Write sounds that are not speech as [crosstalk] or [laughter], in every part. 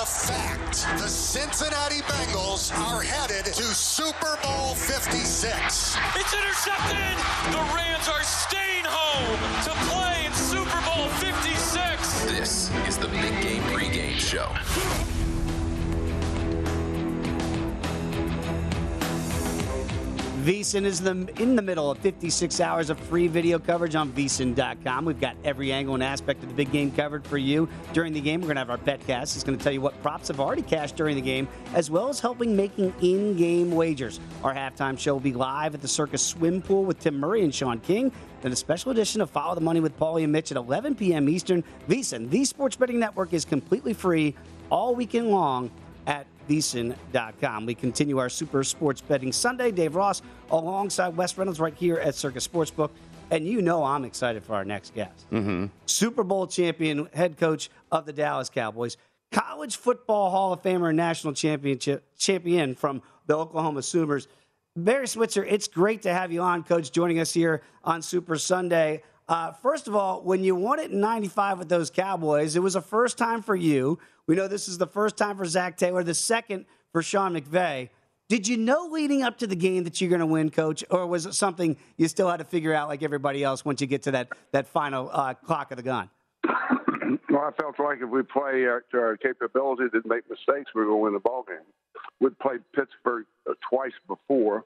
A fact. The Cincinnati Bengals are headed to Super Bowl 56. It's intercepted. The Rams are staying home to play in Super Bowl 56. This is the Big Game Pregame Show. VSiN is the, in the middle of 56 hours of free video coverage on VSiN.com. We've got every angle and aspect of the big game covered for you during the game. We're going to have our betcast. It's going to tell you what props have already cashed during the game, as well as helping making in-game wagers. Our halftime show will be live at the Circa Swim Pool with Tim Murray and Sean King. Then a special edition of Follow the Money with Paulie and Mitch at 11 p.m. Eastern. VSiN, the sports betting network, is completely free all weekend long at VSiN.com. We continue our Super Sports Betting Sunday. Dave Ross alongside Wes Reynolds right here at Circa Sportsbook. And you know I'm excited for our next guest. Mm-hmm. Super Bowl champion, head coach of the Dallas Cowboys, college football Hall of Famer and national championship champion from the Oklahoma Sooners. Barry Switzer, it's great to have you on, Coach, joining us here on Super Sunday. Uh, first of all, when you won it in 95 with those Cowboys, it was a first time for you. We know this is the first time for Zac Taylor, the second for Sean McVay. Did you know leading up to the game that you're going to win, Coach, or was it something you still had to figure out like everybody else once you get to that, that final uh, clock of the gun? [clears throat] Well, I felt like if we play our, to our capability, didn't make mistakes, we are going to win the ball game. We'd played Pittsburgh uh, twice before,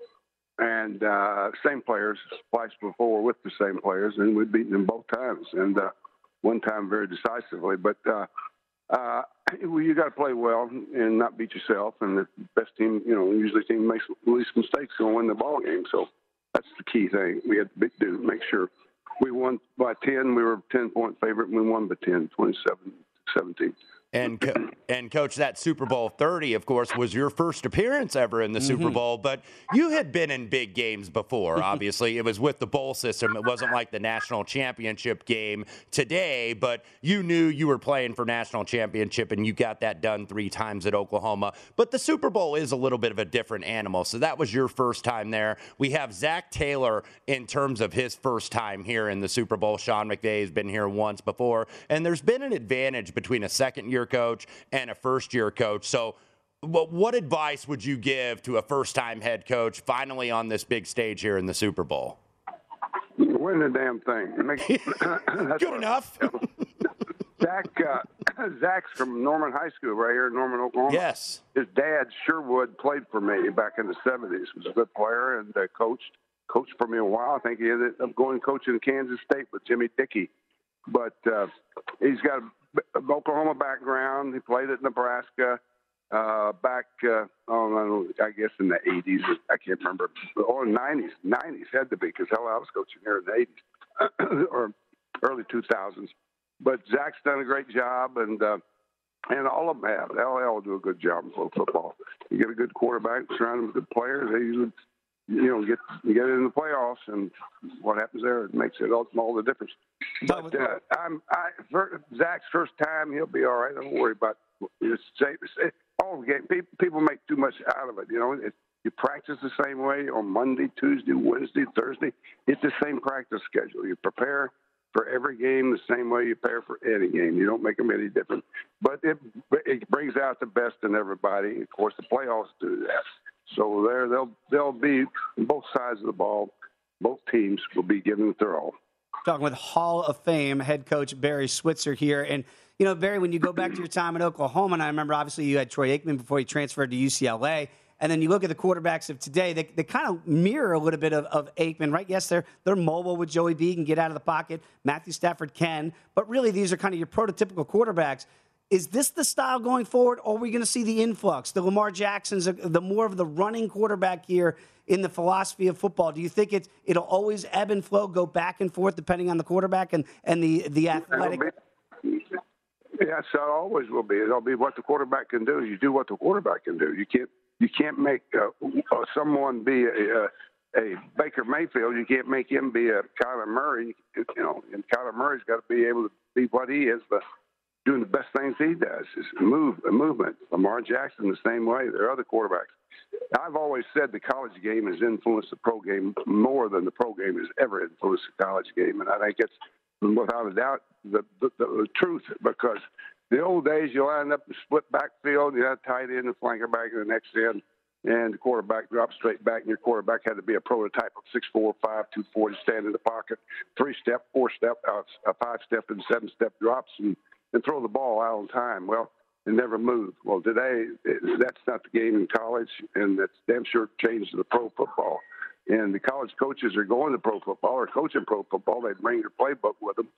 and uh, same players twice before with the same players, and we'd beaten them both times, and uh, one time very decisively. But uh, uh, [clears throat] well, you got to play well and not beat yourself. And the best team, you know, usually team makes the least mistakes going win the ball game. So that's the key thing. We had to do make sure we won by 10. We were 10 point favorite, and we won by 10, 27 17. And co- and coach, that Super Bowl 30, of course, was your first appearance ever in the Mm-hmm. Super Bowl. But you had been in big games before. Obviously, it was with the bowl system. It wasn't like the national championship game today. But you knew you were playing for national championship, and you got that done three times at Oklahoma. But the Super Bowl is a little bit of a different animal. So that was your first time there. We have Zac Taylor in terms of his first time here in the Super Bowl. Sean McVay has been here once before, and there's been an advantage between a second year coach and a first year coach. So, what, what advice would you give to a first time head coach finally on this big stage here in the Super Bowl? Win the damn thing. Make, [laughs] [clears throat] that's Good enough. [laughs] Zac, uh, [clears throat] Zac's from Norman High School right here in Norman, Oklahoma. Yes. His dad, Sherwood, played for me back in the 70s. Was a good player and uh, coached coached for me a while. I think he ended up going coaching Kansas State with Jimmy Dickey. But uh, he's got an Oklahoma background. He played at Nebraska uh, back, uh, oh, I guess in the 80s. I can't remember. Or 90s. 90s had to be because hell, I was coaching here in the 80s [clears throat] or early 2000s. But Zac's done a great job, and uh, and all of them have. LL will do a good job in football. You get a good quarterback, surround him with good players. They usually, you know, get you get it in the playoffs, and what happens there it makes it all, all the difference. But uh, I'm I for Zac's first time, he'll be all right. Don't worry about it's safe. It's, all the game. People, people make too much out of it. You know, it, you practice the same way on Monday, Tuesday, Wednesday, Thursday. It's the same practice schedule. You prepare for every game the same way you prepare for any game. You don't make them any different. But it it brings out the best in everybody. Of course, the playoffs do that. So there, they'll they'll be both sides of the ball. Both teams will be giving it their all. Talking with Hall of Fame head coach Barry Switzer here. And, you know, Barry, when you go back to your time in Oklahoma, and I remember obviously you had Troy Aikman before he transferred to UCLA. And then you look at the quarterbacks of today, they, they kind of mirror a little bit of, of Aikman, right? Yes, they're, they're mobile with Joey B, can get out of the pocket. Matthew Stafford can. But really, these are kind of your prototypical quarterbacks. Is this the style going forward, or are we going to see the influx, the Lamar Jacksons, the more of the running quarterback here in the philosophy of football? Do you think it, it'll always ebb and flow, go back and forth depending on the quarterback and, and the, the athletic? Yes, it always will be. It'll be what the quarterback can do. You do what the quarterback can do. You can't you can't make uh, uh someone be a, a Baker Mayfield. You can't make him be a Kyler Murray. You know, and Kyler Murray's got to be able to be what he is, but doing the best things he does is move movement. Lamar Jackson the same way. There are other quarterbacks. I've always said the college game has influenced the pro game more than the pro game has ever influenced the college game, and I think it's without a doubt the, the, the truth because the old days you line up the split backfield, you had tight end and flanker back in the next end, and the quarterback dropped straight back, and your quarterback had to be a prototype of six four, five two forty, stand in the pocket, three step, four step, uh, a five step, and seven step drops, and and throw the ball out on time. Well, it never moved. Well, today that's not the game in college, and that's damn sure changed to the pro football. And the college coaches are going to pro football or coaching pro football. They bring their playbook with them,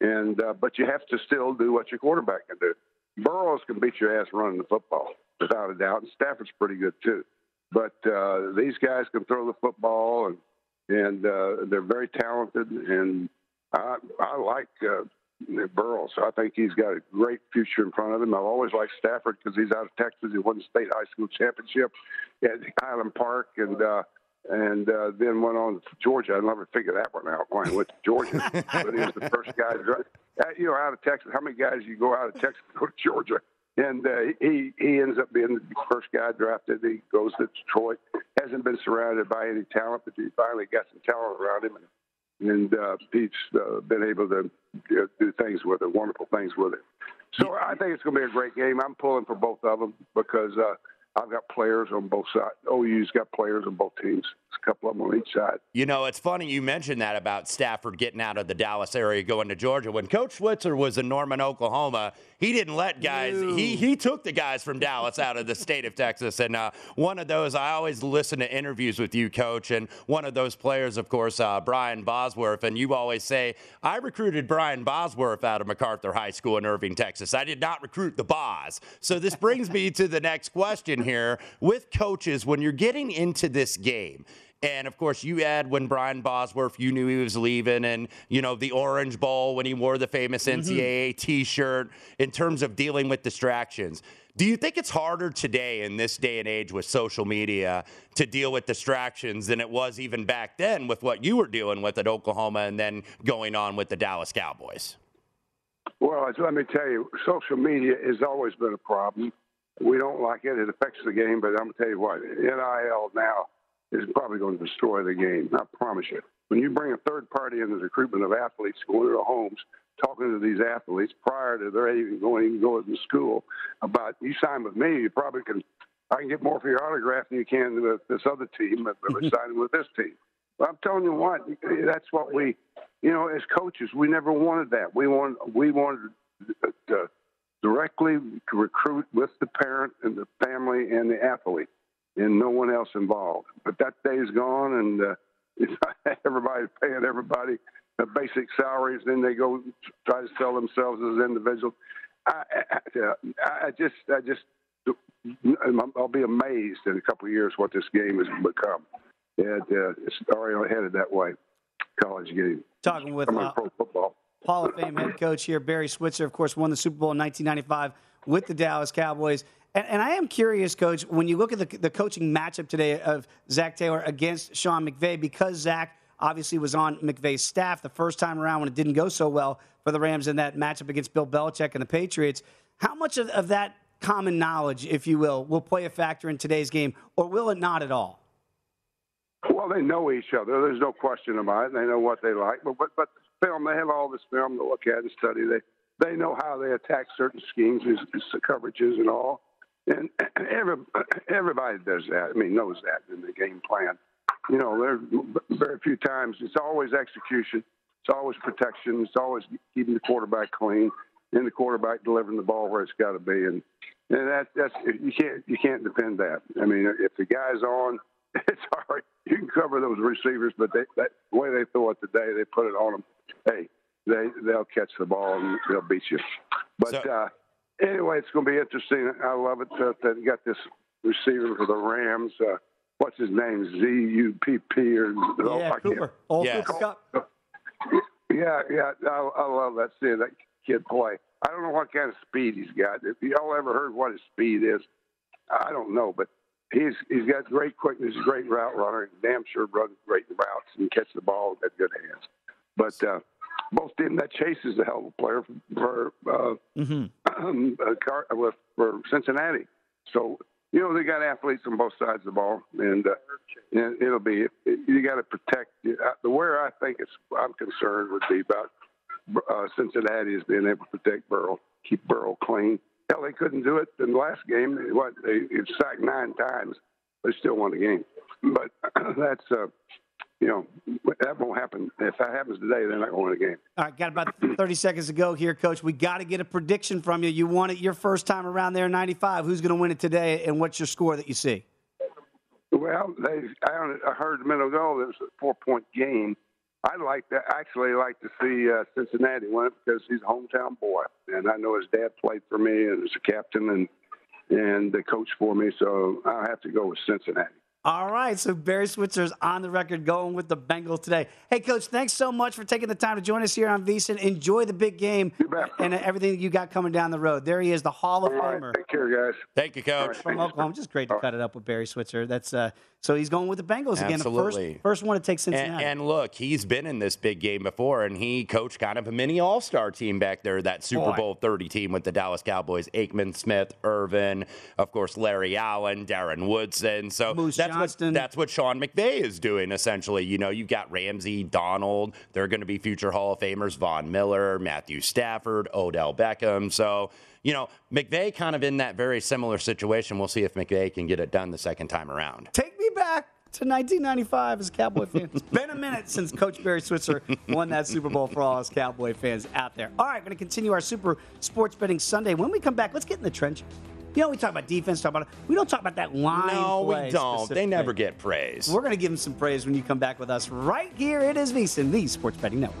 and uh, but you have to still do what your quarterback can do. Burrows can beat your ass running the football without a doubt, and Stafford's pretty good too. But uh, these guys can throw the football, and and uh, they're very talented. And I I like uh, Burrows. I think he's got a great future in front of him. I've always liked Stafford because he's out of Texas. He won the state high school championship at Highland Park, and uh, and uh, then went on to Georgia. I never figured that one out when to Georgia, but he was the first guy. To, you know, out of Texas, how many guys you go out of Texas go to Georgia? And uh, he he ends up being the first guy drafted. He goes to Detroit. Hasn't been surrounded by any talent, but he finally got some talent around him, and, and uh, he's uh, been able to do things with it, wonderful things with it. So I think it's going to be a great game. I'm pulling for both of them because uh, I've got players on both sides. OU's got players on both teams. It's a couple of them on each side. You know, it's funny you mentioned that about Stafford getting out of the Dallas area, going to Georgia. When Coach Switzer was in Norman, Oklahoma, he didn't let guys. He he took the guys from Dallas out of the state of Texas. And uh, one of those, I always listen to interviews with you, Coach. And one of those players, of course, uh, Brian Bosworth. And you always say, I recruited Brian Bosworth out of MacArthur High School in Irving, Texas. I did not recruit the Boz. So this brings me to the next question here with coaches when you're getting into this game. And of course, you had when Brian Bosworth, you knew he was leaving, and you know the Orange Bowl when he wore the famous mm-hmm. NCAA T-shirt. In terms of dealing with distractions, do you think it's harder today in this day and age with social media to deal with distractions than it was even back then with what you were dealing with at Oklahoma and then going on with the Dallas Cowboys? Well, let me tell you, social media has always been a problem. We don't like it. It affects the game, but I'm going to tell you what, NIL now is probably going to destroy the game. I promise you. When you bring a third party into the recruitment of athletes going to their homes, talking to these athletes prior to their even going even going to school about you sign with me, you probably can I can get more for your autograph than you can with this other team that are mm-hmm. signing with this team. But I'm telling you what, that's what we, you know, as coaches, we never wanted that. We wanted we wanted to directly recruit with the parent and the family and the athlete and no one else involved. But that day's gone, and uh, [laughs] everybody's paying everybody the basic salaries. Then they go try to sell themselves as individuals. I, I, I just, I just, I'll be amazed in a couple of years what this game has become. And uh, it's already headed that way. College game. Talking with uh, pro football. Hall of Fame head coach here, Barry Switzer, of course, won the Super Bowl in 1995 with the Dallas Cowboys. And, and, I am curious, Coach, when you look at the, the coaching matchup today of Zac Taylor against Sean McVay, because Zac obviously was on McVay's staff the first time around when it didn't go so well for the Rams in that matchup against Bill Belichick and the Patriots. How much of, of that common knowledge, if you will, will play a factor in today's game, or will it not at all? Well, they know each other. There's no question about it. They know what they like. But but, but film, they have all this film to look at and study. They they know how they attack certain schemes, coverages, and all. And [clears throat] every, [clears throat] everybody does that. I mean, knows that in the game plan. You know, there's very few times. It's always execution. It's always protection. It's always keeping the quarterback clean and the quarterback delivering the ball where it's got to be. And and that that's you can't you can't defend that. I mean, if the guy's on, [laughs] it's hard. You can cover those receivers, but they, that the way they throw it today, they put it on them. Hey, they they'll catch the ball and they'll beat you. But So- uh, anyway, it's going to be interesting. I love it that they got this receiver for the Rams. Uh, what's his name? Z U P P or oh, Yeah, I can't- Cooper. All Yes. Cooper Kupp. yeah, yeah, I, I love that. Seeing that kid play. I don't know what kind of speed he's got. If y'all ever heard what his speed is, I don't know, but he's he's got great quickness, great route runner, and damn sure runs great routes and catch the ball with good hands. But uh, both team that Chase is a hell of a player for uh, Mm-hmm. uh, for Cincinnati. So you know they got athletes on both sides of the ball, and, uh, and it'll be you got to protect. Uh, the where I think it's I'm concerned would be about uh, Cincinnati is being able to protect Burrow, keep Burrow clean. Hell, they couldn't do it in the last game. What they it sacked nine times, they still won the game. But [clears throat] that's uh, you know that won't happen. If that happens today, they're not going to win the game. All right, got about [clears throat] 30 seconds to go here, Coach. We got to get a prediction from you. You won it your first time around there in 95. Who's going to win it today, and what's your score that you see? Well, they I, I heard a minute ago there was a four point game. I'd like to actually like to see uh, Cincinnati win it because he's a hometown boy, and I know his dad played for me and was a captain and and the coach for me, so I'll have to go with Cincinnati. All right, so Barry Switzer's on the record going with the Bengals today. Hey, Coach, thanks so much for taking the time to join us here on VSiN. Enjoy the big game and everything that you got coming down the road. There he is, the Hall of All right, Famer take care, guys. Thank you, Coach. from Oklahoma. Just great to cut it up with Barry Switzer. That's uh, so he's going with the Bengals again. The Absolutely. first, first one to take And, Cincinnati. and look, he's been in this big game before, and he coached kind of a mini All Star team back there, that Super Boy. Bowl 30 team with the Dallas Cowboys. Aikman, Smith, Irvin, of course, Larry Allen, Darren Woodson. So Moose that's Johnston. what that's what Sean McVay is doing essentially. You know, you've got Ramsey, Donald. They're going to be future Hall of Famers. Von Miller, Matthew Stafford, Odell Beckham. So. You know, McVay kind of in that very similar situation. We'll see if McVay can get it done the second time around. Take me back to 1995 as a Cowboy fan. It's been a minute since Coach Barry Switzer won that Super Bowl for all us Cowboy fans out there. All right, going to continue our Super Sports Betting Sunday. When we come back, let's get in the trench. You know, we talk about defense, talk about we don't talk about that line. No, we don't. They never get praise. We're going to give them some praise when you come back with us right here. It is VSiN, the Sports Betting Network.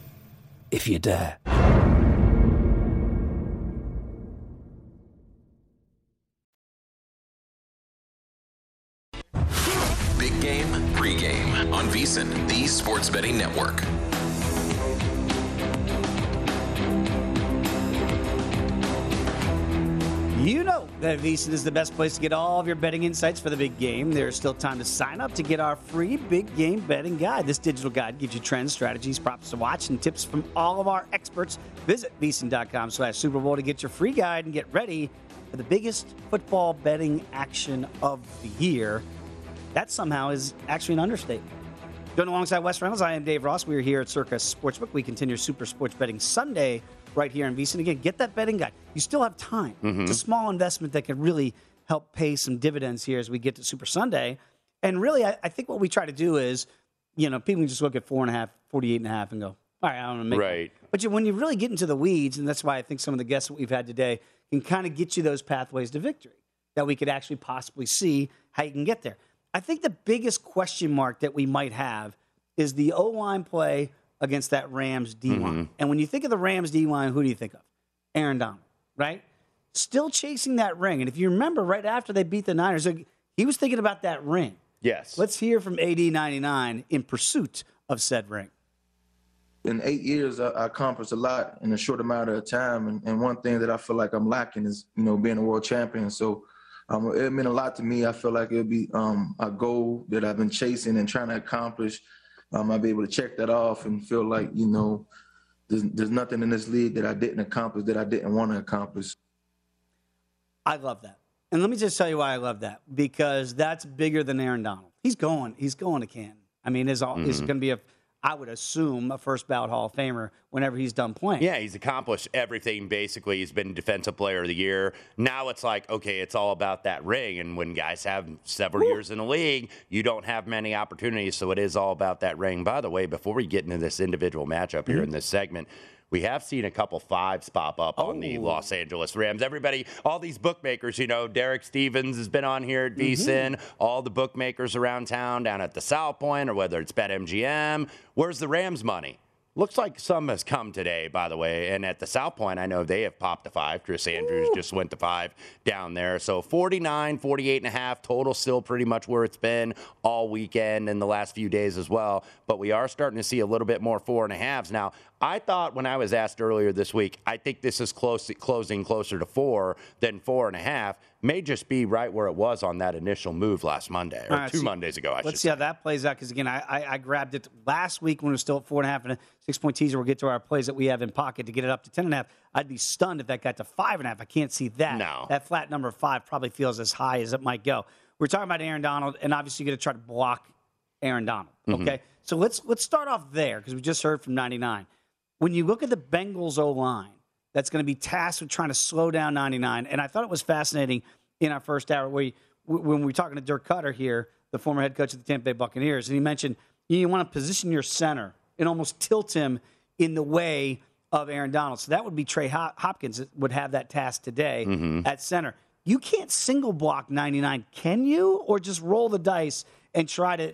if you dare. Big game, pregame on VSiN, the Sports Betting Network. That VSiN is the best place to get all of your betting insights for the big game. There's still time to sign up to get our free big game betting guide. This digital guide gives you trends, strategies, props to watch, and tips from all of our experts. Visit VSiN.com slash Super Bowl to get your free guide and get ready for the biggest football betting action of the year. That somehow is actually an understatement. Doing alongside Wes Reynolds, I am Dave Ross. We are here at Circa Sportsbook. We continue Super Sports Betting Sunday right here in VSiN. Again, get that betting guide. You still have time. It's a mm-hmm. small investment that could really help pay some dividends here as we get to Super Sunday. And really, I, I think what we try to do is, you know, people can just look at four and a half, 48 and a half and go, all right, I want to make Right. But you, when you really get into the weeds, and that's why I think some of the guests that we've had today can kind of get you those pathways to victory that we could actually possibly see how you can get there. I think the biggest question mark that we might have is the O line play against that Rams D line. Mm-hmm. And when you think of the Rams D line, who do you think of? Aaron Donald, right? Still chasing that ring. And if you remember, right after they beat the Niners, he was thinking about that ring. Yes. Let's hear from AD 99 in pursuit of said ring. in eight years, I, I accomplished a lot in a short amount of time. And, and one thing that I feel like I'm lacking is, you know, being a world champion. So um, it meant a lot to me. I feel like it'll be um, a goal that I've been chasing and trying to accomplish. Um, I'll be able to check that off and feel like, you know, there's, there's nothing in this league that I didn't accomplish that I didn't want to accomplish. I love that. And let me just tell you why I love that because that's bigger than Aaron Donald. He's going. He's going to Canton. I mean, is all is Mhm. going to be a, I would assume, a first ballot Hall of Famer whenever he's done playing. Yeah, he's accomplished everything basically. He's been defensive player of the year. Now it's like, okay, it's all about that ring. And when guys have several years in the league, you don't have many opportunities. So it is all about that ring. By the way, before we get into this individual matchup here Mm-hmm. in this segment, we have seen a couple fives pop up on the Oh. Los Angeles Rams. Everybody, all these bookmakers, you know, Derek Stevens has been on here at mm-hmm. VSIN, all the bookmakers around town down at the South Point or whether it's BetMGM. Where's the Rams money? Looks like some has come today, by the way. And at the South Point, I know they have popped to five. Chris Andrews just went to five down there. So 49, 48 and a half total, still pretty much where it's been all weekend and the last few days as well. But we are starting to see a little bit more four and a halves. Now, I thought when I was asked earlier this week, I think this is close, closing closer to four than four and a half. May just be right where it was on that initial move last Monday or right, two see- Mondays ago. I Let's see how that plays out because again, I, I, I grabbed it last week when it was still at four and a half and a six point teaser. We'll get to our plays that we have in pocket to get it up to ten and a half. I'd be stunned if that got to five and a half. I can't see that. No. that flat number five probably feels as high as it might go. We're talking about Aaron Donald, and obviously you're going to try to block Aaron Donald. Mhm. Okay, so let's let's start off there because we just heard from ninety nine. When you look at the Bengals O line, that's going to be tasked with trying to slow down 99. And I thought it was fascinating in our first hour you, when we were talking to Dirk Koetter here, the former head coach of the Tampa Bay Buccaneers, and he mentioned you want to position your center and almost tilt him in the way of Aaron Donald. So that would be Trey Hopkins that would have that task today Mhm. at center. You can't single block 99, can you? Or just roll the dice and try to,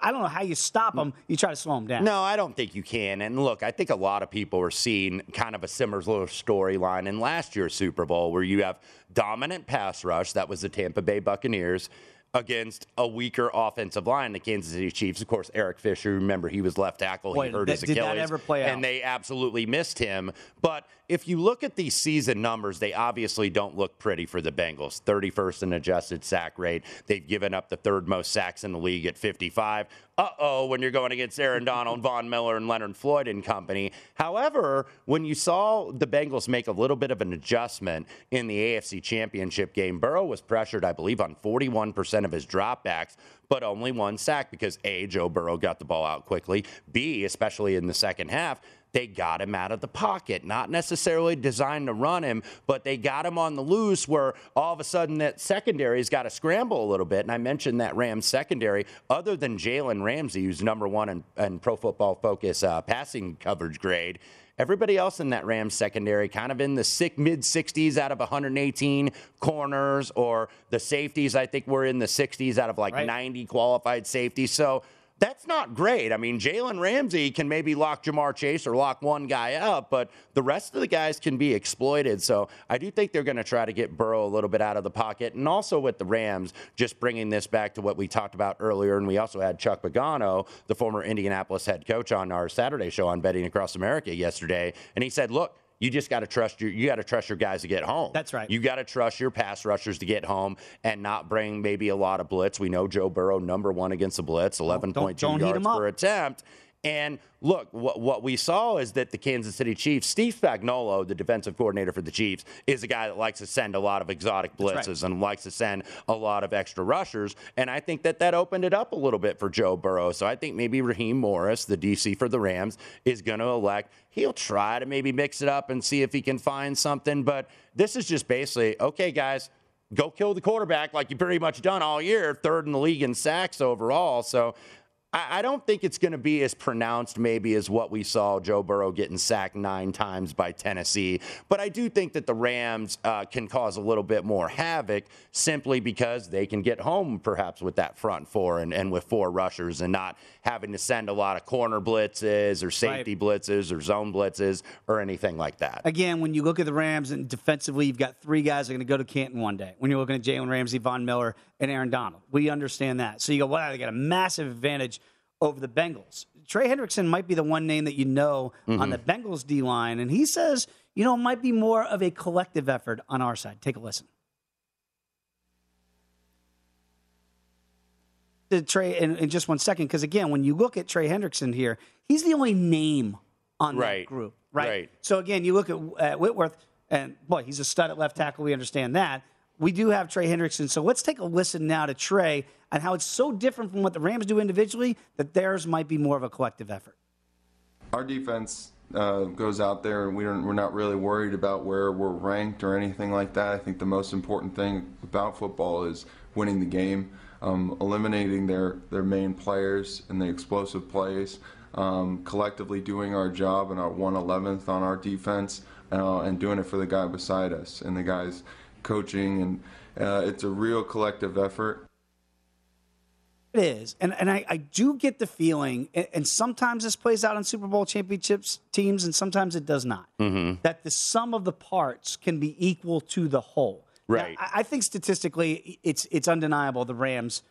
I don't know how you stop them. You try to slow them down. No, I don't think you can. And look, I think a lot of people are seeing kind of a similar little storyline in last year's Super Bowl where you have dominant pass rush, that was the Tampa Bay Buccaneers, against a weaker offensive line, the Kansas City Chiefs. Of course, Eric Fisher, remember he was left tackle, Boy, he hurt his that- did that Achilles, ever play out? and they absolutely missed him. But if you look at these season numbers, they obviously don't look pretty for the Bengals. 31st in adjusted sack rate. They've given up the third most sacks in the league at 55. Uh oh, when you're going against Aaron Donald, [laughs] Von Miller, and Leonard Floyd and company. However, when you saw the Bengals make a little bit of an adjustment in the AFC Championship game, Burrow was pressured, I believe, on 41% of his dropbacks, but only one sack because A, Joe Burrow got the ball out quickly. B, especially in the second half, they got him out of the pocket. Not necessarily designed to run him, but they got him on the loose where all of a sudden that secondary's got to scramble a little bit. And I mentioned that Rams secondary, other than Jalen Ramsey, who's number one in, in Pro Football Focus uh, passing coverage grade. Everybody else in that Rams secondary, kind of in the sick, mid 60s out of 118 corners, or the safeties, I think were in the 60s out of like 90 qualified safeties. So that's not great. I mean, Jalen Ramsey can maybe lock Ja'Marr Chase or lock one guy up, but the rest of the guys can be exploited. So I do think they're going to try to get Burrow a little bit out of the pocket. And also with the Rams, just bringing this back to what we talked about earlier. And we also had Chuck Pagano, the former Indianapolis head coach, on our Saturday show on Betting Across America yesterday. And he said, look, you just got to trust your you got to trust your guys to get home. That's right. You got to trust your pass rushers to get home and not bring maybe a lot of blitz. We know Joe Burrow number one against the blitz, eleven point two yards per attempt. And look, what, what we saw is that the Kansas City Chiefs, Steve Spagnuolo, the defensive coordinator for the Chiefs, is a guy that likes to send a lot of exotic blitzes right. and likes to send a lot of extra rushers. And I think that that opened it up a little bit for Joe Burrow. So I think maybe Raheem Morris, the DC for the Rams, is going to elect. He'll try to maybe mix it up and see if he can find something. But this is just basically, okay, guys, go kill the quarterback like you've pretty much done all year, third in the league in sacks overall. So I, I don't think it's going to be as pronounced, maybe, as what we saw Joe Burrow getting sacked nine times by Tennessee. But I do think that the Rams uh, can cause a little bit more havoc simply because they can get home, perhaps, with that front four and, and with four rushers and not having to send a lot of corner blitzes or safety blitzes or zone blitzes or anything like that. Again, when you look at the Rams and defensively, you've got three guys that are going to go to Canton one day. When you're looking at Jalen Ramsey, Von Miller, and Aaron Donald, we understand that. So you go, wow, they got a massive advantage over the Bengals. Trey Hendrickson might be the one name that you know Mm-hmm. on the Bengals D line, and he says, you know, it might be more of a collective effort on our side. Take a listen. To Trey in, in just one second, because again, when you look at Trey Hendrickson here, he's the only name on that group, right? Right. So again, you look at uh, Whitworth, and boy, he's a stud at left tackle. We understand that. We do have Trey Hendrickson. So let's take a listen now to Trey and how it's so different from what the Rams do individually that theirs might be more of a collective effort. Our defense uh, goes out there, and we we're not really worried about where we're ranked or anything like that. I think the most important thing about football is winning the game, um, eliminating their, their main players and the explosive plays, um, collectively doing our job and our 111th on our defense, uh, and doing it for the guy beside us and the guys coaching. And uh, it's a real collective effort. It is. And, and I, I do get the feeling, and, and sometimes this plays out on Super Bowl championships teams, and sometimes it does not, Mm-hmm. that the sum of the parts can be equal to the whole. Now, Right. I, I think statistically, it's, it's undeniable the Rams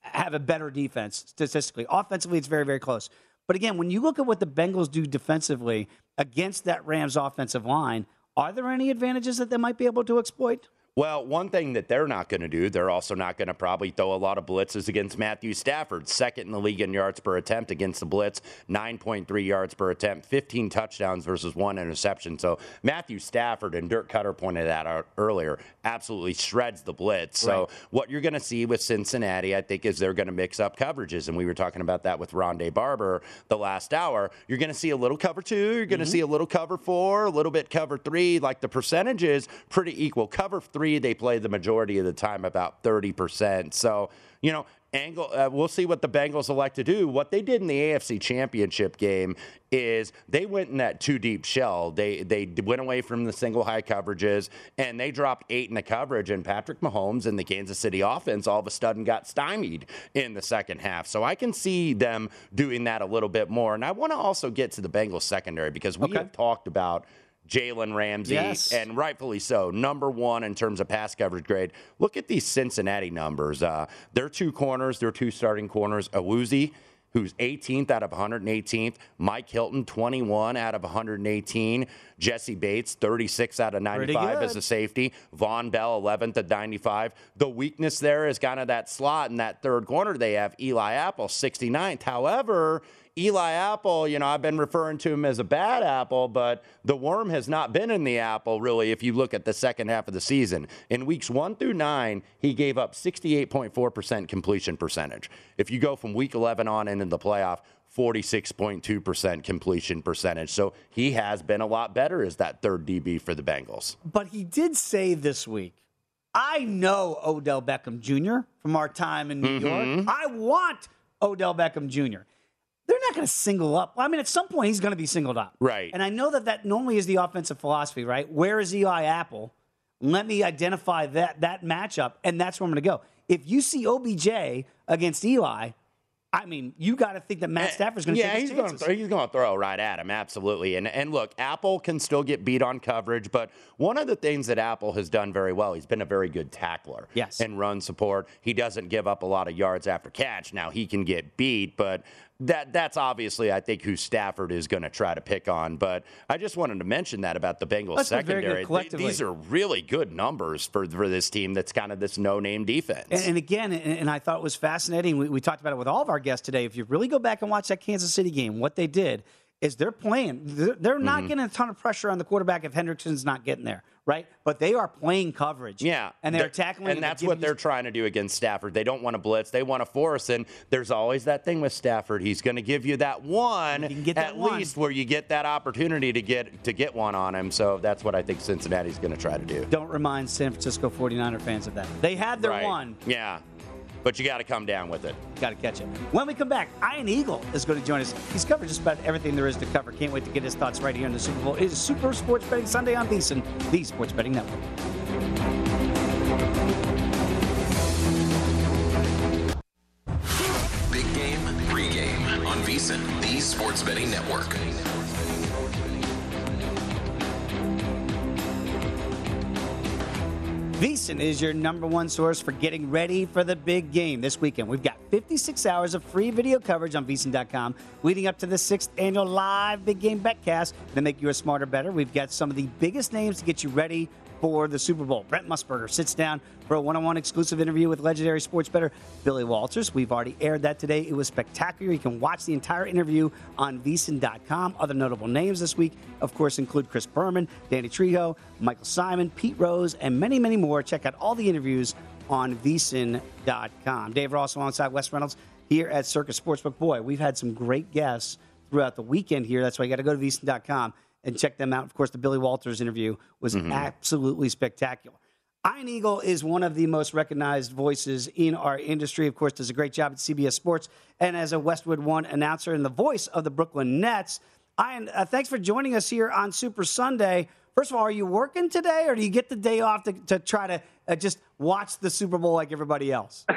have a better defense statistically. Offensively, it's very, very close. But again, when you look at what the Bengals do defensively against that Rams offensive line, are there any advantages that they might be able to exploit? Well, one thing that they're not going to do, they're also not going to probably throw a lot of blitzes against Matthew Stafford, second in the league in yards per attempt against the blitz, 9.3 yards per attempt, 15 touchdowns versus one interception. So Matthew Stafford and Dirk Koetter pointed that out earlier, absolutely shreds the blitz. So what you're going to see with Cincinnati, I think, is they're going to mix up coverages, and we were talking about that with Rondé Barber the last hour. You're going to see a little cover two, you're going to mm-hmm. see a little cover four, a little bit cover three. Like the percentages, pretty equal. Cover three, they play the majority of the time, about 30%. So you know. Angle, uh, we'll see what the Bengals elect to do. What they did in the AFC Championship game is they went in that two deep shell. They they went away from the single high coverages and they dropped eight in the coverage. And Patrick Mahomes and the Kansas City offense all of a sudden got stymied in the second half. So I can see them doing that a little bit more. And I want to also get to the Bengals secondary because we have talked about. Jalen Ramsey, Yes. and rightfully so, number one in terms of pass coverage grade. Look at these Cincinnati numbers. Uh, their two corners, their two starting corners, Awuzie, who's 18th out of 118th, Mike Hilton, 21 out of 118, Jessie Bates, 36 out of 95 as a safety, Vonn Bell, 11th at 95. The weakness there is kind of that slot in that third corner. They have Eli Apple, 69th. However, Eli Apple, you know, I've been referring to him as a bad apple, but the worm has not been in the apple, really, if you look at the second half of the season. In weeks one through nine, he gave up 68.4% completion percentage. If you go from week 11 on into the playoff, 46.2% completion percentage. So he has been a lot better as that third DB for the Bengals. But he did say this week, I know Odell Beckham Jr. from our time in New Mhm. York. I want Odell Beckham Jr. They're not going to single up. I mean, at some point, he's going to be singled up. Right. And I know that that normally is the offensive philosophy, right? Where is Eli Apple? Let me identify that that matchup, and that's where I'm going to go. If you see OBJ against Eli, I mean, you got to think that Matt Stafford's going to Eh, yeah, he's going to he's going to throw right at him, absolutely. And and look, Apple can still get beat on coverage, but one of the things that Apple has done very well, he's been a very good tackler. Yes. And run support. He doesn't give up a lot of yards after catch. Now he can get beat, but that that's obviously I think who Stafford is going to try to pick on. But I just wanted to mention that about the Bengals That's been very good secondary. Th- These are really good numbers for for this team. That's kind of this no name defense. And, and again, and, and I thought it was fascinating. We, we talked about it with all of our guests today. If you really go back and watch that Kansas City game, what they did is they're playing. They're, they're not Mhm. getting a ton of pressure on the quarterback if Hendrickson's not getting there, right? But they are playing coverage. Yeah, and they're They're- tackling, and that's what they're trying to do against Stafford. They don't want to blitz; they want to force. And there's always that thing with Stafford; he's going to give you that one get at one. least where you get that opportunity to get to get one on him. So that's what I think Cincinnati's going to try to do. Don't remind San Francisco 49er fans of that. They had their Right. one. Yeah. But you got to come down with it. Got to catch it. When we come back, Ian Eagle is going to join us. He's covered just about everything there is to cover. Can't wait to get his thoughts right here in the Super Bowl. It is Super Sports Betting Sunday on VSiN, the Sports Betting Network. Big game, pregame on VSiN, the Sports Betting Network. VSiN is your number one source for getting ready for the big game this weekend. We've got 56 hours of free video coverage on VSiN.com leading up to the sixth annual live big game betcast to make you a smarter better. We've got some of the biggest names to get you ready for the Super Bowl. Brent Musburger sits down for a one-on-one exclusive interview with legendary sports bettor Billy Walters. We've already aired that today. It was spectacular. You can watch the entire interview on VSiN.com. Other notable names this week, of course, include Chris Berman, Danny Trejo, Michael Simon, Pete Rose, and many, many more. Check out all the interviews on VSiN.com. Dave Ross alongside Wes Reynolds here at Circa Sportsbook. Boy, we've had some great guests throughout the weekend here. That's why you got to go to VSiN.com and check them out. Of course, the Billy Walters interview was Mm-hmm. absolutely spectacular. Ian Eagle is one of the most recognized voices in our industry. Of course, does a great job at CBS Sports and as a Westwood One announcer and the voice of the Brooklyn Nets. Ian, uh, thanks for joining us here on Super Sunday. First of all, are you working today, or do you get the day off to, to try to uh, just watch the Super Bowl like everybody else? [laughs]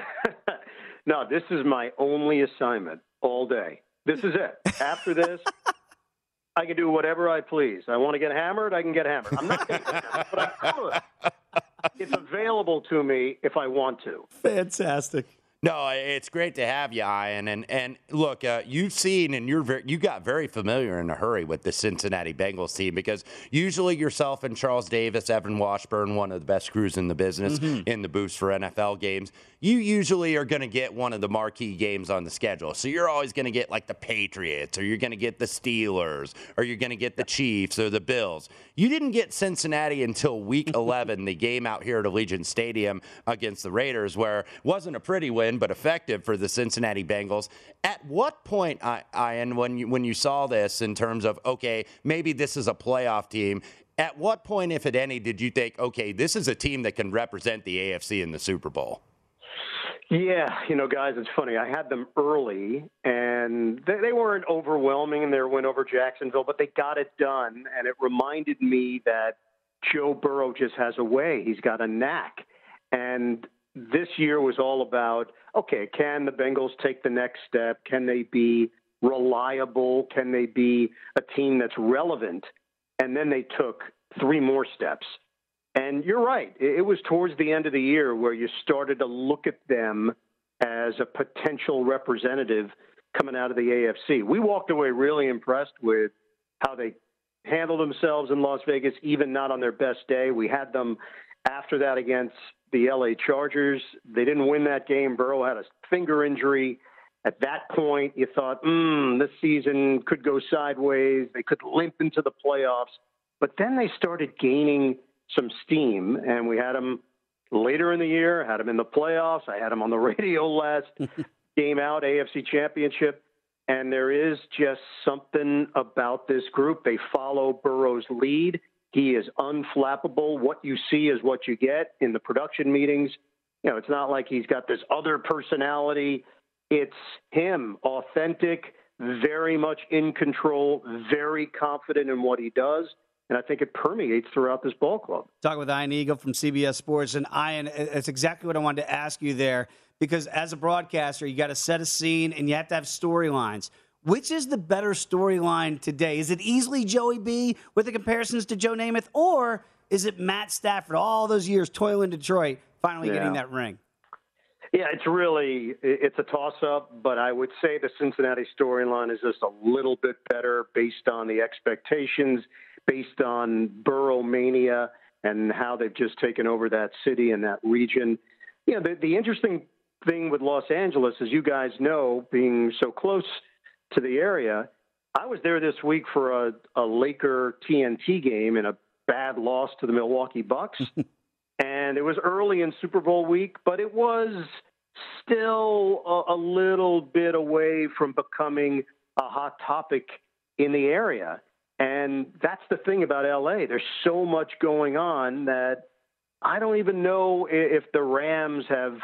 No, this is my only assignment all day. This is it. After this, I can do whatever I please. I want to get hammered, I can get hammered. I'm not going to get hammered, but I could. [laughs] It's available to me if I want to. Fantastic. No, it's great to have you, Ian. And and look, uh, you've seen and you're very, you got very familiar in a hurry with the Cincinnati Bengals team because usually yourself and Charles Davis, Evan Washburn, one of the best crews in the business Mhm. in the boost for NFL games. You usually are going to get one of the marquee games on the schedule. So you're always going to get like the Patriots, or you're going to get the Steelers, or you're going to get the Chiefs or the Bills. You didn't get Cincinnati until week [laughs] 11, the game out here at Allegiant Stadium against the Raiders, where it wasn't a pretty win, but effective for the Cincinnati Bengals. At what point, Ian, when you, when you saw this in terms of, okay, maybe this is a playoff team, at what point, if at any, did you think, okay, this is a team that can represent the AFC in the Super Bowl? Yeah, you know, guys, it's funny. I had them early, and they, they weren't overwhelming in their win over Jacksonville, but they got it done. And it reminded me that Joe Burrow just has a way. He's got a knack. And this year was all about okay, can the Bengals take the next step? Can they be reliable? Can they be a team that's relevant? And then they took three more steps. And you're right. It was towards the end of the year where you started to look at them as a potential representative coming out of the AFC. We walked away really impressed with how they handled themselves in Las Vegas, even not on their best day. We had them after that against the LA Chargers. They didn't win that game. Burrow had a finger injury. At that point, you thought, hmm, this season could go sideways. They could limp into the playoffs. But then they started gaining some steam, and we had them later in the year, had them in the playoffs. I had them on the [laughs] radio last [laughs] game out, AFC Championship. And there is just something about this group. They follow Burrow's lead. He is unflappable. What you see is what you get in the production meetings. You know, it's not like he's got this other personality. It's him, authentic, very much in control, very confident in what he does. And I think it permeates throughout this ball club. Talking with Ian Eagle from CBS Sports. And Ian, it's exactly what I wanted to ask you there because as a broadcaster, you got to set a scene and you have to have storylines. Which is the better storyline today? Is it easily Joey B with the comparisons to Joe Namath, or is it Matt Stafford, all those years toiling Detroit, finally Yeah. getting that ring? Yeah, it's really it's a toss up, but I would say the Cincinnati storyline is just a little bit better based on the expectations, based on Burrow mania and how they've just taken over that city and that region. You know, the, the interesting thing with Los Angeles, as you guys know, being so close to the area, I was there this week for a, a Laker TNT game in a bad loss to the Milwaukee Bucks. [laughs] and it was early in Super Bowl week, but it was still a, a little bit away from becoming a hot topic in the area. And that's the thing about LA. There's so much going on that I don't even know if the Rams have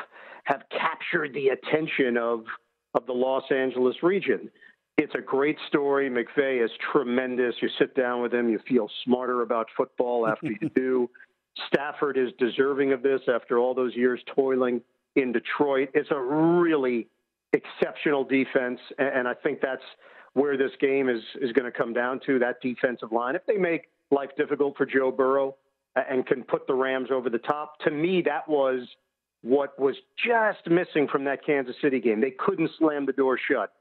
have captured the attention of of the Los Angeles region. It's a great story. McVay is tremendous. You sit down with him, you feel smarter about football after you [laughs] do. Stafford is deserving of this after all those years toiling in Detroit. It's a really exceptional defense, and I think that's where this game is is going to come down to that defensive line. If they make life difficult for Joe Burrow and can put the Rams over the top, to me that was what was just missing from that Kansas City game. They couldn't slam the door shut.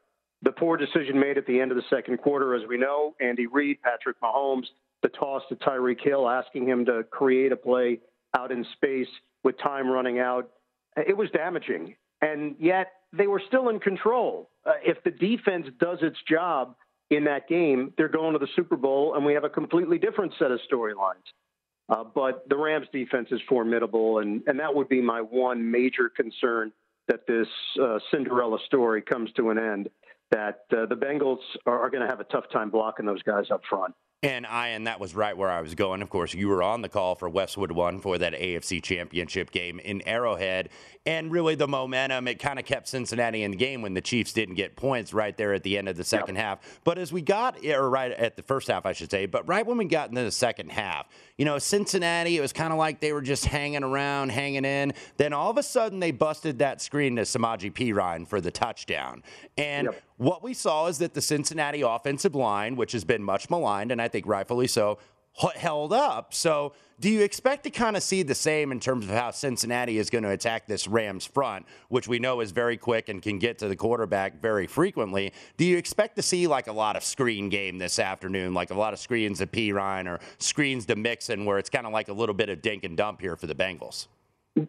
The poor decision made at the end of the second quarter, as we know, Andy Reid, Patrick Mahomes, the toss to Tyreek Hill, asking him to create a play out in space with time running out. It was damaging. And yet they were still in control. Uh, if the defense does its job in that game, they're going to the Super Bowl, and we have a completely different set of storylines. Uh, but the Rams' defense is formidable, and, and that would be my one major concern that this uh, Cinderella story comes to an end. That uh, the Bengals are, are going to have a tough time blocking those guys up front. And Ian, that was right where I was going. Of course, you were on the call for Westwood One for that AFC Championship game in Arrowhead. And really, the momentum, it kind of kept Cincinnati in the game when the Chiefs didn't get points right there at the end of the second yep. half. But as we got, or right at the first half, I should say, but right when we got into the second half, you know, Cincinnati, it was kind of like they were just hanging around, hanging in. Then all of a sudden, they busted that screen to Samaje Perine for the touchdown. And yep. what we saw is that the Cincinnati offensive line, which has been much maligned, and I think rightfully so, held up. So, do you expect to kind of see the same in terms of how Cincinnati is going to attack this Rams front, which we know is very quick and can get to the quarterback very frequently? Do you expect to see like a lot of screen game this afternoon, like a lot of screens to Perine or screens to Mixon, where it's kind of like a little bit of dink and dump here for the Bengals?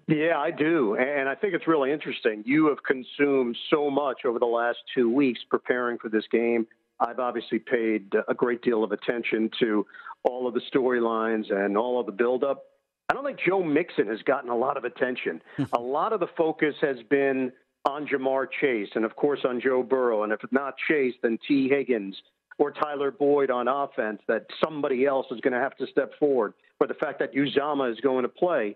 Yeah, I do. And I think it's really interesting. You have consumed so much over the last two weeks preparing for this game. I've obviously paid a great deal of attention to all of the storylines and all of the buildup. I don't think Joe Mixon has gotten a lot of attention. Hmm. a lot of the focus has been on Ja'Marr Chase and, of course, on Joe Burrow. And if not Chase, then Tee Higgins or Tyler Boyd on offense, that somebody else is going to have to step forward, or the fact that Uzomah is going to play.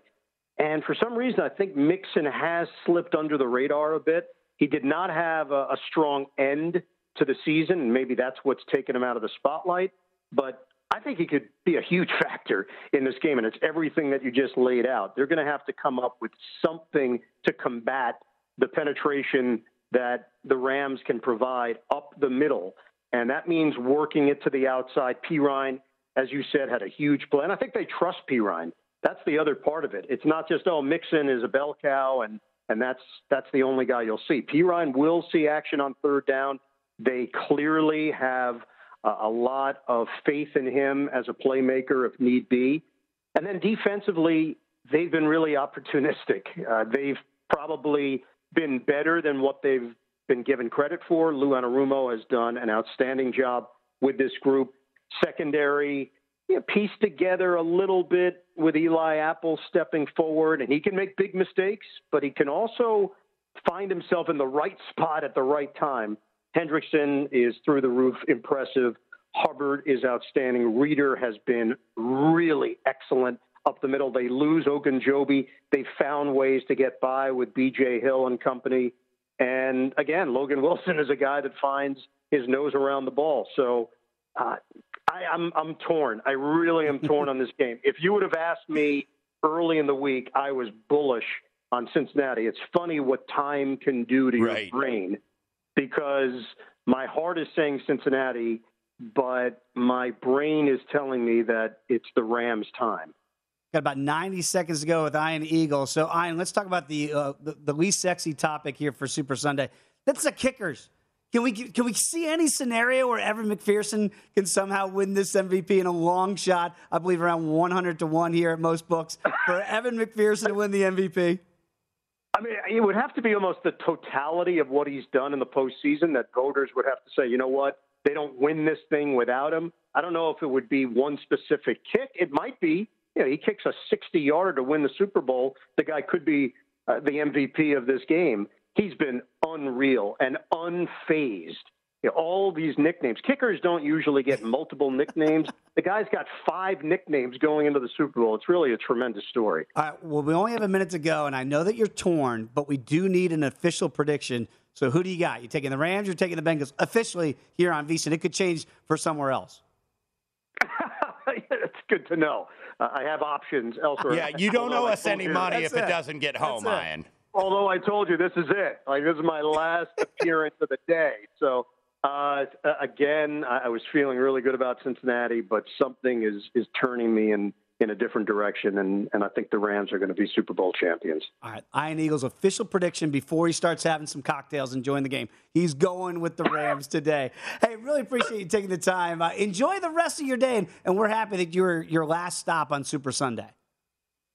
And for some reason, I think Mixon has slipped under the radar a bit. He did not have a, a strong end to the season, and maybe that's what's taken him out of the spotlight. But I think he could be a huge [laughs] factor in this game, and it's everything that you just laid out. They're going to have to come up with something to combat the penetration that the Rams can provide up the middle, and that means working it to the outside. Perine, as you said, had a huge play, and I think they trust Perine. That's the other part of it. It's not just oh Mixon is a bell cow, and and that's that's the only guy you'll see. Perine will see action on third down. They clearly have a lot of faith in him as a playmaker if need be. And then defensively, they've been really opportunistic. Uh, they've probably been better than what they've been given credit for. Lou Anarumo has done an outstanding job with this group. Secondary, you know, pieced together a little bit with Eli Apple stepping forward, and he can make big mistakes, but he can also find himself in the right spot at the right time Hendrickson is through the roof impressive. Hubbard is outstanding. Reader has been really excellent up the middle. They lose Ogunjobi. They found ways to get by with B.J. Hill and company. And again, Logan [laughs] Wilson is a guy that finds his nose around the ball. So uh, I, I'm I'm torn. I really am torn on this [laughs] game. If you would have asked me early in the week, I was bullish on Cincinnati. It's funny what time can do to right. your brain because my heart is saying Cincinnati, but my brain is telling me that it's the Rams' time. Got about 90 seconds to go with Ian Eagle. So, Ian, let's talk about the, uh, the, the least sexy topic here for Super Sunday. That's the kickers. Can we can we see any scenario where Evan McPherson can somehow win this MVP in a long shot? I believe around 100 to one here at most books for Evan McPherson to win the MVP. I mean, it would have to be almost the totality of what he's done in the postseason that voters would have to say, you know what, they don't win this thing without him. I don't know if it would be one specific kick. It might be. You know, he kicks a 60 yarder to win the Super Bowl. The guy could be uh, the MVP of this game. He's been unreal and unfazed you know, all these nicknames. Kickers don't usually get multiple nicknames. The guy's got five nicknames going into the Super Bowl. It's really a tremendous story. All right. Well, we only have a minute to go, and I know that you're torn, but we do need an official prediction. So who do you got? You taking the Rams? You're taking the Bengals officially here on VSiN. It could change for somewhere else. [laughs] It's good to know. Uh, I have options elsewhere. Yeah, you don't Although owe us any money if it it. doesn't get home, That's. Ian. Although I told you this is it. Like this is my last appearance of the day. So uh, again, I was feeling really good about Cincinnati, but something is is turning me in in a different direction, and and I think the Rams are going to be Super Bowl champions. All right. Iron Eagle's official prediction before he starts having some cocktails, enjoying the game. He's going with the Rams today. Hey, really appreciate you taking the time. Uh, enjoy the rest of your day, and, and we're happy that you're your last stop on Super Sunday.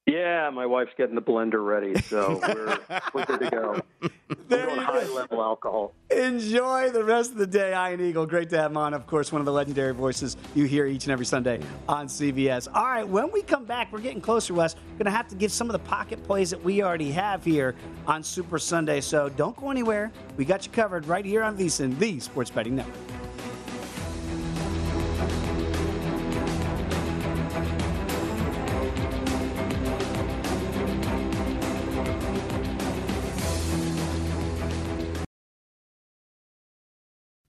Yeah, my wife's getting the blender ready, so we're we're good to go. [laughs] We're doing high level alcohol. Enjoy the rest of the day, Iron Eagle. Great to have him on. Of course, one of the legendary voices you hear each and every Sunday on CBS. All right, when we come back, we're getting closer, Wes. We're going to have to give some of the pocket plays that we already have here on Super Sunday. So don't go anywhere. We got you covered right here on VSiN, the Sports Betting Network.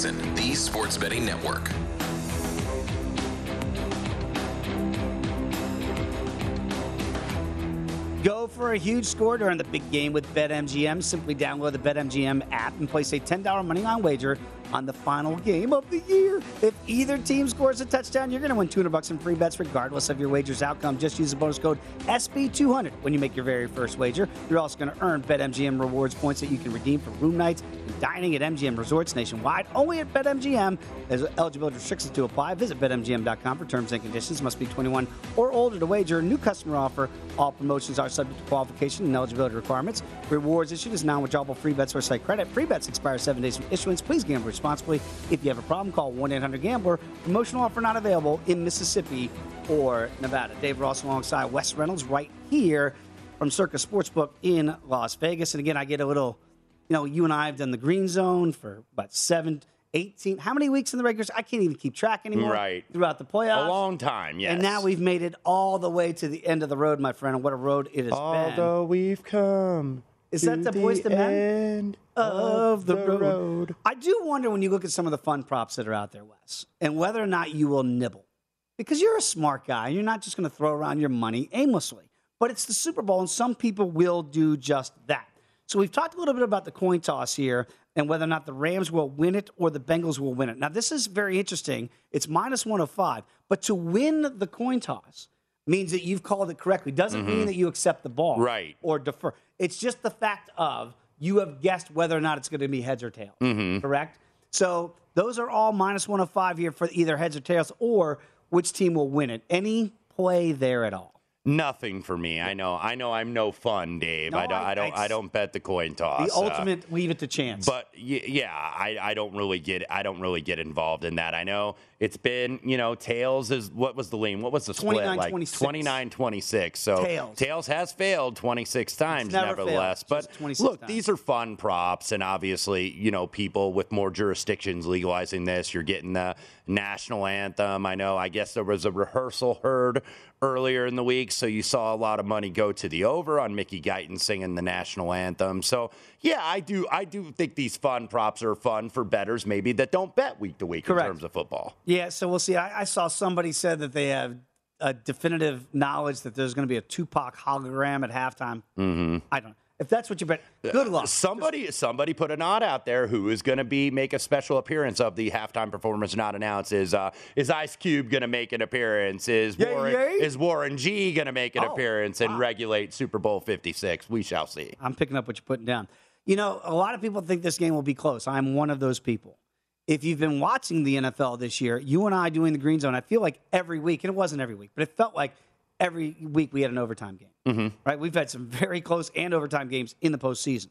VSiN, the Sports Betting Network. Go for a huge score during the big game with BetMGM. Simply download the BetMGM app and place a $10 moneyline wager on the final game of the year. If either team scores a touchdown, you're going to win 200 bucks in free bets regardless of your wager's outcome. Just use the bonus code SB200 when you make your very first wager. You're also going to earn BetMGM rewards points that you can redeem for room nights and dining at MGM resorts nationwide. Only at BetMGM. There's eligibility restrictions to apply. Visit BetMGM.com for terms and conditions. Must be 21 or older to wager. New customer offer. All promotions are subject to qualification and eligibility requirements. Rewards issued as non-withdrawable free bets or site credit. Free bets expire seven days from issuance. Please gamble responsibly. If you have a problem, call 1-800-GAMBLER. Promotional offer not available in Mississippi or Nevada. Dave Ross alongside Wes Reynolds right here from Circa Sportsbook in Las Vegas. And again, I get a little, you know, you and I have done the green zone for about seven, 18, how many weeks in the regular season? I can't even keep track anymore. Right. Throughout the playoffs. A long time, yes. And now we've made it all the way to the end of the road, my friend. And what a road it has been. Although we've come. Is that the Boyz II Men? of the, road. road. I do wonder when you look at some of the fun props that are out there, Wes, and whether or not you will nibble. Because you're a smart guy. You're not just going to throw around your money aimlessly. But it's the Super Bowl, and some people will do just that. So we've talked a little bit about the coin toss here and whether or not the Rams will win it or the Bengals will win it. Now, this is very interesting. It's minus 105. But to win the coin toss means that you've called it correctly. Doesn't mean mm-hmm. that you accept the ball Right. or defer. It's just the fact of you have guessed whether or not it's going to be heads or tails. Mm-hmm. Correct? So those are all minus 105 here for either heads or tails or which team will win it. Any play there at all? Nothing for me. I know. I know. I'm no fun, Dave. No, I don't. I- I, don't. I- I don't bet the coin toss. The uh, ultimate leave it to chance. But y- yeah, I, I don't really get I don't really get involved in that. I know it's been you know tails is what was the lean? What was the split 29, like? 26. 29 26. So Tails. has failed 26 times never nevertheless. failed, But look, times. these are fun props and obviously, you know, people with more jurisdictions legalizing this, you're getting the national anthem. I know I guess there was a rehearsal heard earlier in the week so you saw a lot of money go to the over on Mickey Guyton singing the national anthem. So yeah, I do I do think these fun props are fun for betters maybe that don't bet week to week in terms of football. Yeah, so we'll see. I, I saw somebody said that they have a definitive knowledge that there's going to be a Tupac hologram at halftime. Mm-hmm. I don't. Know. If that's what you bet, good luck. Somebody, somebody put a nod out there. Who is going to be make a special appearance of the halftime performance not announced? Is uh, is Ice Cube going to make an appearance? Is Yay, Warren yay. is Warren G going to make an Oh, appearance and regulate Super Bowl Fifty Six? We shall see. I'm picking up what you're putting down. You know, a lot of people think this game will be close. I'm one of those people. If you've been watching the NFL this year, you and I doing the green zone, I feel like every week, and it wasn't every week, but it felt like every week we had an overtime game. Mm-hmm. Right? We've had some [laughs] very close and overtime games in the postseason.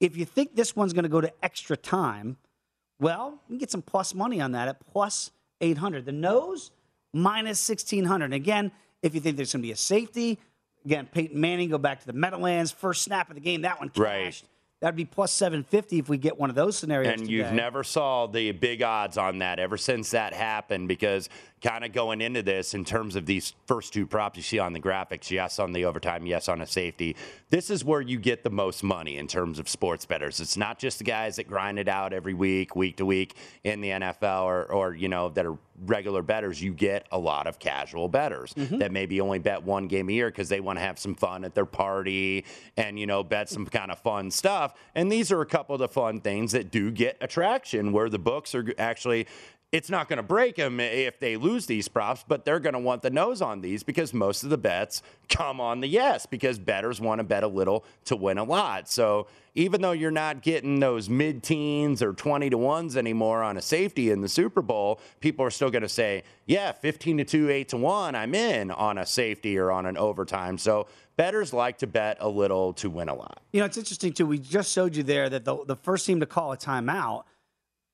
If you think this one's going to go to extra time, well, you can get some plus money on that at plus 800. The nose, minus 1600. Again, if you think there's going to be a safety, again, Peyton Manning, go back to the Meadowlands, first snap of the game, that one cashed. Right. That'd be plus 750 if we get one of those scenarios. And you've never saw the big odds on that ever since that happened because kind of going into this in terms of these first two props you see on the graphics, yes on the overtime, yes on a safety. This is where you get the most money in terms of sports bettors. It's not just the guys that grind it out every week, week to week in the NFL or, or you know, that are regular betters, You get a lot of casual betters Mm-hmm. that maybe only bet one game a year because they want to have some fun at their party and, you know, bet some kind of fun stuff. And these are a couple of the fun things that do get attraction where the books are actually it's not going to break them if they lose these props, but they're going to want the nose on these because most of the bets come on the yes because bettors want to bet a little to win a lot. So even though you're not getting those mid teens or 20 to ones anymore on a safety in the Super Bowl, people are still going to say, yeah, 15 to 2, 8 to 1, I'm in on a safety or on an overtime. So bettors like to bet a little to win a lot. You know, it's interesting too. We just showed you there that the, the first team to call a timeout,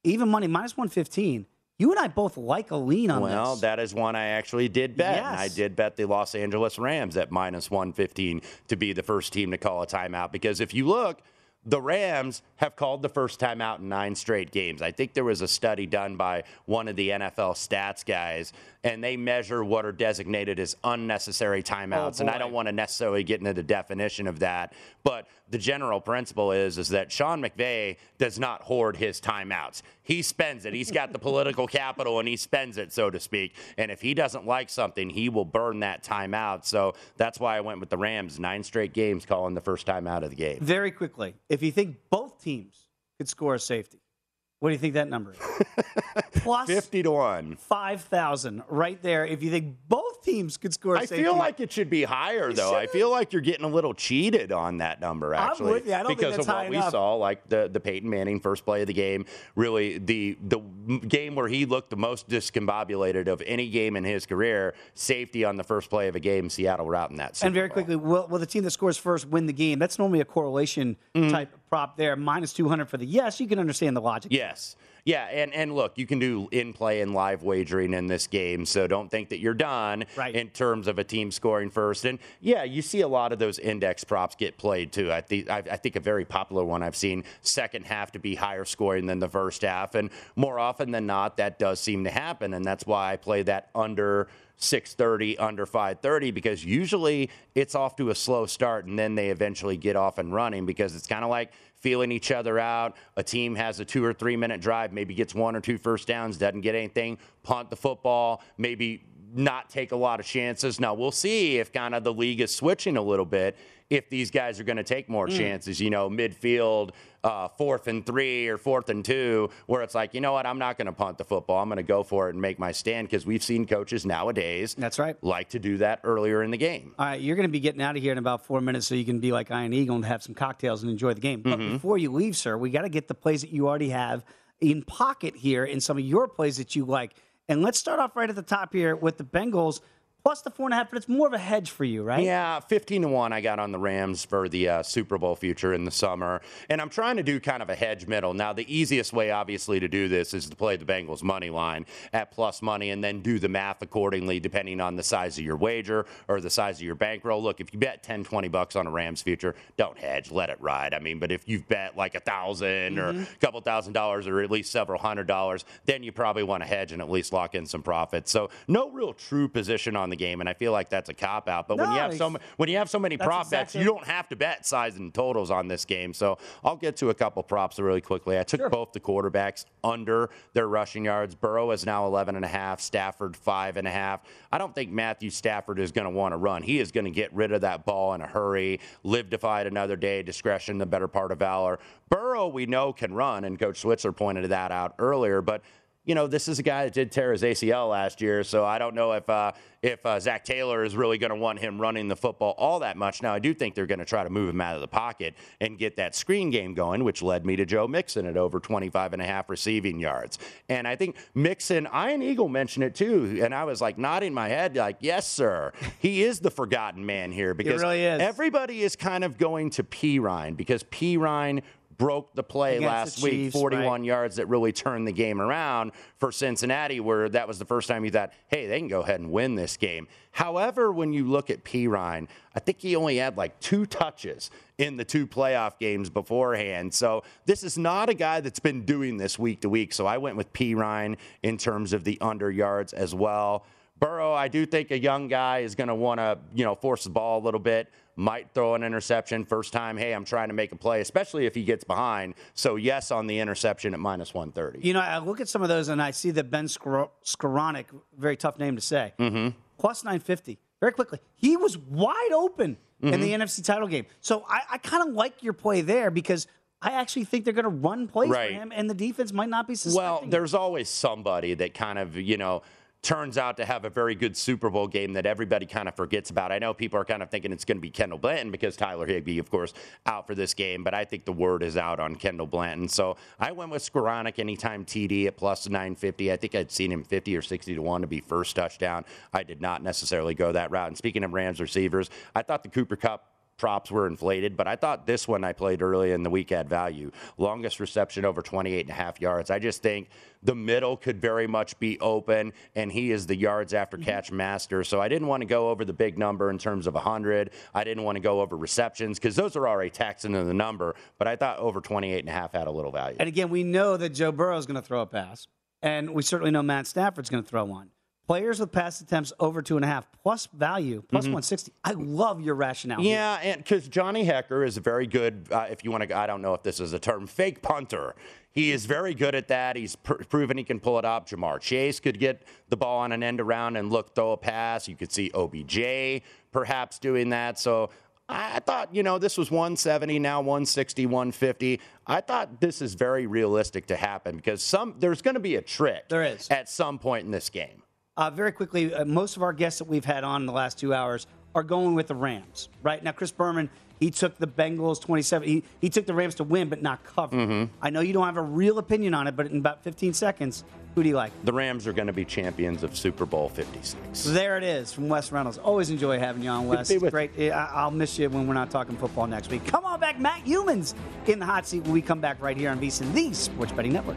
even money minus 115. You and I both like a lean on this. Well, that is one I actually did bet. And I did bet the Los Angeles Rams at minus 115 to be the first team to call a timeout. Because if you look, the Rams have called the first time out in nine straight games. I think there was a study done by one of the NFL stats guys, and they measure what are designated as unnecessary timeouts. Oh, and I don't want to necessarily get into the definition of that, but the general principle is is that Sean McVay does not hoard his timeouts. He spends it. He's got the [laughs] political capital and he spends it, so to speak. And if he doesn't like something, he will burn that timeout. So that's why I went with the Rams. Nine straight games calling the first time out of the game. Very quickly, if you think both teams could score a safety, what do you think that number is? [laughs] Plus 50 to 1. 5,000 right there. If you think both teams could score I feel like it should be higher, though. I feel like you're getting a little cheated on that number, I'm actually, with you. I don't think because that's of what we enough. saw, like the the Peyton Manning first play of the game. Really, the the game where he looked the most discombobulated of any game in his career. Safety on the first play of a game, Seattle routing that. Super and very quickly, will, will the team that scores first win the game? That's normally a correlation Mm-hmm. type prop there. Minus 200 for the yes. You can understand the logic. Yes. Yeah, and, and look, you can do in play and live wagering in this game, so don't think that you're done Right. in terms of a team scoring first. And yeah, you see a lot of those index props get played too. I think I, I think a very popular one I've seen second half to be higher scoring than the first half, and more often than not, that does seem to happen, and that's why I play that under. 630 under 530 because usually it's off to a slow start and then they eventually get off and running because it's kind of like feeling each other out. A team has a two or three minute drive, maybe gets one or two first downs, doesn't get anything, punt the football, maybe not take a lot of chances. Now we'll see if kind of the league is switching a little bit. If these guys are going to take more Mm. chances, you know, midfield, uh, fourth and three or fourth and two, where it's like, you know what, I'm not going to punt the football. I'm going to go for it and make my stand because we've seen coaches nowadays. That's right. Like to do that earlier in the game. All right, you're going to be getting out of here in about four minutes so you can be like Iron Eagle and have some cocktails and enjoy the game. But Mhm. before you leave, sir, we got to get the plays that you already have in pocket here and some of your plays that you like. And let's start off right at the top here with the Bengals plus the four and a half, but it's more of a hedge for you, right? Yeah, 15 to 1 I got on the Rams for the uh, Super Bowl future in the summer. And I'm trying to do kind of a hedge middle. Now, the easiest way, obviously, to do this is to play the Bengals money line at plus money and then do the math accordingly, depending on the size of your wager or the size of your bankroll. Look, if you bet 10, 20 bucks on a Rams future, don't hedge, let it ride. I mean, but if you've bet like a 1000 or a couple thousand dollars or at least several hundred dollars, then you probably want to hedge and at least lock in some profits. So, no real true position on the the game, and I feel like that's a cop out. But when you have so when you have so many prop bets, you don't have to bet size and totals on this game. So I'll get to a couple props really quickly. I took both the quarterbacks under their rushing yards. Burrow is now 11 and a half. Stafford five and a half. I don't think Matthew Stafford is going to want to run. He is going to get rid of that ball in a hurry. Live to fight another day. Discretion, the better part of valor. Burrow, we know can run, and Coach Switzer pointed that out earlier. But you know, this is a guy that did tear his ACL last year, so I don't know if uh, if uh, Zac Taylor is really going to want him running the football all that much. Now, I do think they're going to try to move him out of the pocket and get that screen game going, which led me to Joe Mixon at over 25 and a half receiving yards. And I think Mixon, Ian Eagle mentioned it too, and I was like nodding my head, like, yes, sir. He is the forgotten man here because really is. everybody is kind of going to Perine because Perine broke the play last the week, 41 right. yards that really turned the game around for Cincinnati, where that was the first time you thought, hey, they can go ahead and win this game. However, when you look at Perine, I think he only had like two touches in the two playoff games beforehand. So this is not a guy that's been doing this week to week. So I went with Perine in terms of the under yards as well. Burrow, I do think a young guy is going to want to, you know, force the ball a little bit. Might throw an interception first time. Hey, I'm trying to make a play, especially if he gets behind. So yes, on the interception at minus 130. You know, I look at some of those and I see the Ben Skor- Skowronek, very tough name to say, Mm-hmm. plus 950 very quickly. He was wide open in the. NFC title game. So I, I kind of like your play there because I actually think they're going to run plays Right. for him and the defense might not be suspecting. Well, there's always somebody that kind of, you know, turns out to have a very good Super Bowl game that everybody kind of forgets about. I know people are kind of thinking it's going to be Kendall Blanton because Tyler Higbee, of course, out for this game, but I think the word is out on Kendall Blanton. So I went with Skowronek anytime TD at plus 950. I think I'd seen him 50 or 60 to 1 to be first touchdown. I did not necessarily go that route. And speaking of Rams receivers, I thought the Cooper Kupp props were inflated, but I thought this one I played early in the week had value. Longest reception over 28 and a half yards. I just think the middle could very much be open, and he is the yards after mm-hmm. catch master. So I didn't want to go over the big number in terms of 100. I didn't want to go over receptions because those are already taxed into the number, but I thought over 28 and a half had a little value. And again, we know that Joe Burrow is going to throw a pass, and we certainly know Matt Stafford's going to throw one. Players with pass attempts over two and a half plus value plus Mhm. 160. I love your rationale. Yeah, and because Johnny Hekker is a very good, uh, if you want to, I don't know if this is a term, fake punter. He is very good at that. He's pr- proven he can pull it up. Ja'Marr Chase could get the ball on an end around and look, throw a pass. You could see OBJ perhaps doing that. So I I thought, you know, this was 170, now 160, 150. I thought this is very realistic to happen because some there's going to be a trick. There is at some point in this game. Uh, very quickly, uh, most of our guests that we've had on in the last two hours are going with the Rams. Right now, Chris Berman, he took the Bengals 27. He, he took the Rams to win, but not cover. Mhm. I know you don't have a real opinion on it, but in about 15 seconds, who do you like? The Rams are going to be champions of Super Bowl 56. There it is from Wes Reynolds. Always enjoy having you on, Wes. be It's with great. I- I'll miss you when we're not talking football next week. Come on back, Matt Youmans in the hot seat when we come back right here on VSiN, the Sports Betting Network.